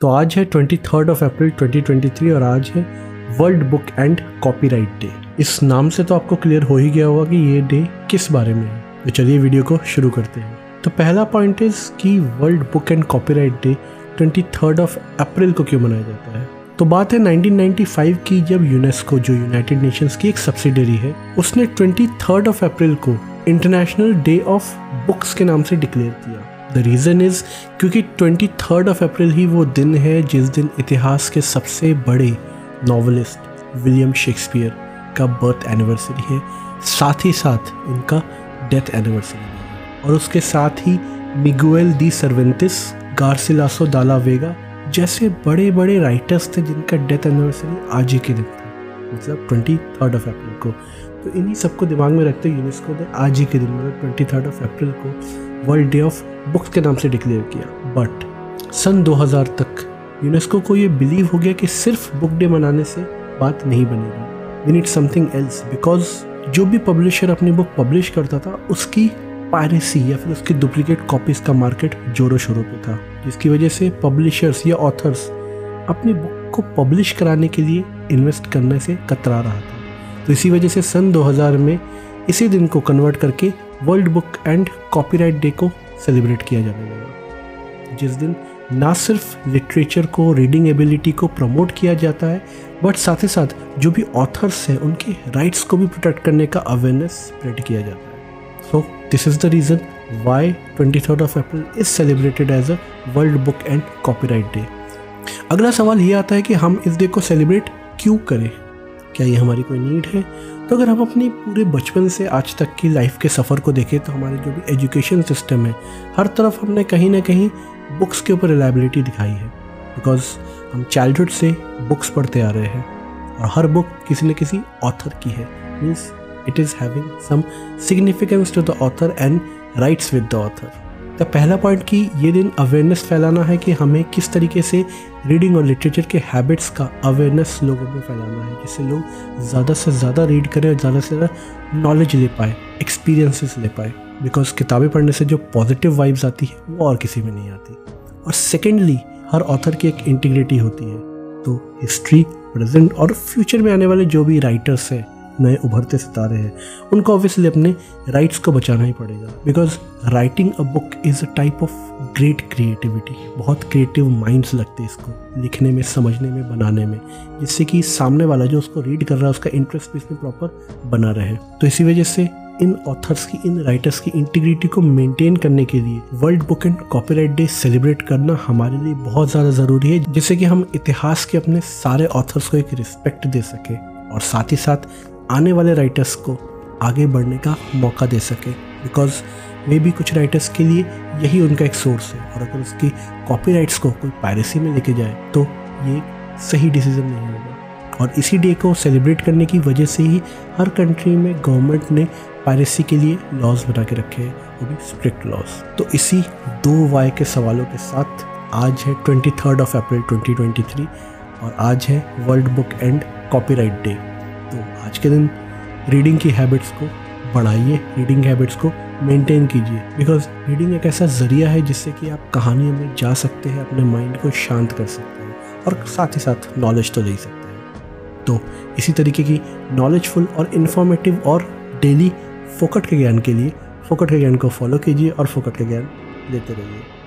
तो आज है ट्वेंटी थर्ड ऑफ़ अप्रैल 2023 और आज है world book and copyright day इस नाम से तो आपको क्लियर हो ही गया होगा कि ये डे किस बारे में है। तो चलिए वीडियो को शुरू करते हैं। तो पहला पॉइंट इज़ कि world book and copyright day twenty third of April को क्यों मनाया जाता है? तो बात है 1995 की जब यूनेस्को जो यूनाइटेड नेशंस की एक सब्सिडरी है, उसने ट्वेंटी थर्ड ऑफ़ अप्रैल को इंटरनेशनल डे ऑफ़ बुक्स के नाम से डिक्लेयर किया। द रीज़न इज़ क्योंकि ट्वेंटी थर्ड ऑफ़ अप्रैल ही वो दिन है जिस दिन इतिहास के सबसे बड़े नावलिस्ट विलियम शेक्सपियर का बर्थ एनिवर्सरी है। साथ ही साथ उनका डेथ एनिवर्सरी है। और उसके साथ ही मिगुएल दी सर्वेंटिस गार्सिलासो दाला वेगा जैसे बड़े बड़े राइटर्स थे जिनका डेथ एनिवर्सरी आज ही के दिन था। मतलब ट्वेंटी थर्ड ऑफ़ अप्रैल को। तो इन्हीं सबको दिमाग में रखते यूनेस्को ने आज ही के दिन मतलब ट्वेंटी थर्ड ऑफ़ अप्रैल को वर्ल्ड डे ऑफ़ बुक्स के नाम से डिक्लेयर किया। बट सन 2000 तक यूनेस्को को ये बिलीव हो गया कि सिर्फ़ बुक डे मनाने से बात नहीं बनेगी। We need something else because जो भी पब्लिशर अपनी बुक पब्लिश करता था, उसकी पायरेसी या फिर उसकी डुप्लीकेट कॉपीज़ का मार्केट जोरों शोरों पे था, जिसकी वजह से पब्लिशर्स या ऑथर्स अपनी बुक को पब्लिश कराने के लिए इन्वेस्ट करने से कतरा रहा था। तो इसी वजह से सन 2000 में इसी दिन को कन्वर्ट करके world book and copyright day को सेलिब्रेट किया जाने लगा। जिस दिन ना सिर्फ़ लिटरेचर को, रीडिंग एबिलिटी को प्रमोट किया जाता है, बट साथ ही साथ जो भी ऑथर्स हैं, उनके राइट्स को भी प्रोटेक्ट करने का अवेयरनेस स्प्रेड किया जाता है। So this is the reason why twenty third of April is celebrated as a world book and copyright day अगला सवाल ये आता है कि हम इस डे को सेलिब्रेट क्यों करें? क्या ये हमारी कोई नीड है? तो अगर हम अपनी पूरे बचपन से आज तक की लाइफ के सफ़र को देखें तो हमारे जो भी एजुकेशन सिस्टम है, हर तरफ़ हमने कहीं ना कहीं बुक्स के ऊपर रिलायबिलिटी दिखाई है। बिकॉज़ हम चाइल्डहुड से बुक्स पढ़ते आ रहे हैं, और हर बुक किसी न किसी ऑथर की है। Means it is having some significance to the author and rights with the author तो पहला पॉइंट कि ये दिन अवेयरनेस फैलाना है कि हमें किस तरीके से रीडिंग और लिटरेचर के हैबिट्स का अवेयरनेस लोगों में फैलाना है, जिससे लोग ज़्यादा से ज़्यादा रीड करें और ज़्यादा से ज़्यादा नॉलेज ले पाए एक्सपीरियंसेस ले पाए। बिकॉज़ किताबें पढ़ने से जो पॉजिटिव वाइब्स आती है, वो और किसी में नहीं आती। और सेकेंडली हर ऑथर की एक इंटीग्रिटी होती है। तो हिस्ट्री प्रेजेंट और फ्यूचर में आने वाले जो भी राइटर्स हैं नए उभरते सितारे हैं। उनको ऑब्वियसली अपने राइट्स को बचाना ही पड़ेगा। Because writing a book is a type of great creativity बहुत क्रिएटिव माइंड्स लगते हैं इसको, लिखने में, समझने में, बनाने में। जिससे कि सामने वाला जो उसको रीड कर रहा है, उसका इंटरेस्ट भी इसमें प्रॉपर बना रहे। तो इसी वजह से इन ऑथर्स की, इन राइटर्स की इंटीग्रिटी को मेंटेन करने के लिए world book and copyright day celebrate करना हमारे लिए बहुत ज़्यादा ज़रूरी है। जिससे कि हम इतिहास के अपने सारे ऑथर्स को एक रिस्पेक्ट दे सके। और साथ ही साथ आने वाले राइटर्स को आगे बढ़ने का मौका दे सके। बिकॉज़ मे भी कुछ राइटर्स के लिए यही उनका एक सोर्स है। और अगर उसकी कॉपीराइट्स को कोई पायरेसी में लेके जाए तो ये सही डिसीज़न नहीं होगा। और इसी डे को सेलिब्रेट करने की वजह से ही हर कंट्री में गवर्नमेंट ने पायरेसी के लिए लॉज बना के रखे हैं। वो भी स्ट्रिक्ट लॉज तो इसी दो वाई के सवालों के साथ आज है ट्वेंटी थर्ड ऑफ़ अप्रैल 2023 और आज है world book and copyright day आज के दिन रीडिंग की हैबिट्स को बढ़ाइए रीडिंग हैबिट्स को मेंटेन कीजिए। बिकॉज़ रीडिंग एक ऐसा ज़रिया है जिससे कि आप कहानियों में जा सकते हैं, अपने माइंड को शांत कर सकते हैं और साथ ही साथ नॉलेज तो ले सकते हैं। तो इसी तरीके की नॉलेजफुल और इन्फॉर्मेटिव और डेली फोकट के ज्ञान के लिए फोकट के ज्ञान को फॉलो कीजिए और फोकट का ज्ञान लेते रहिए।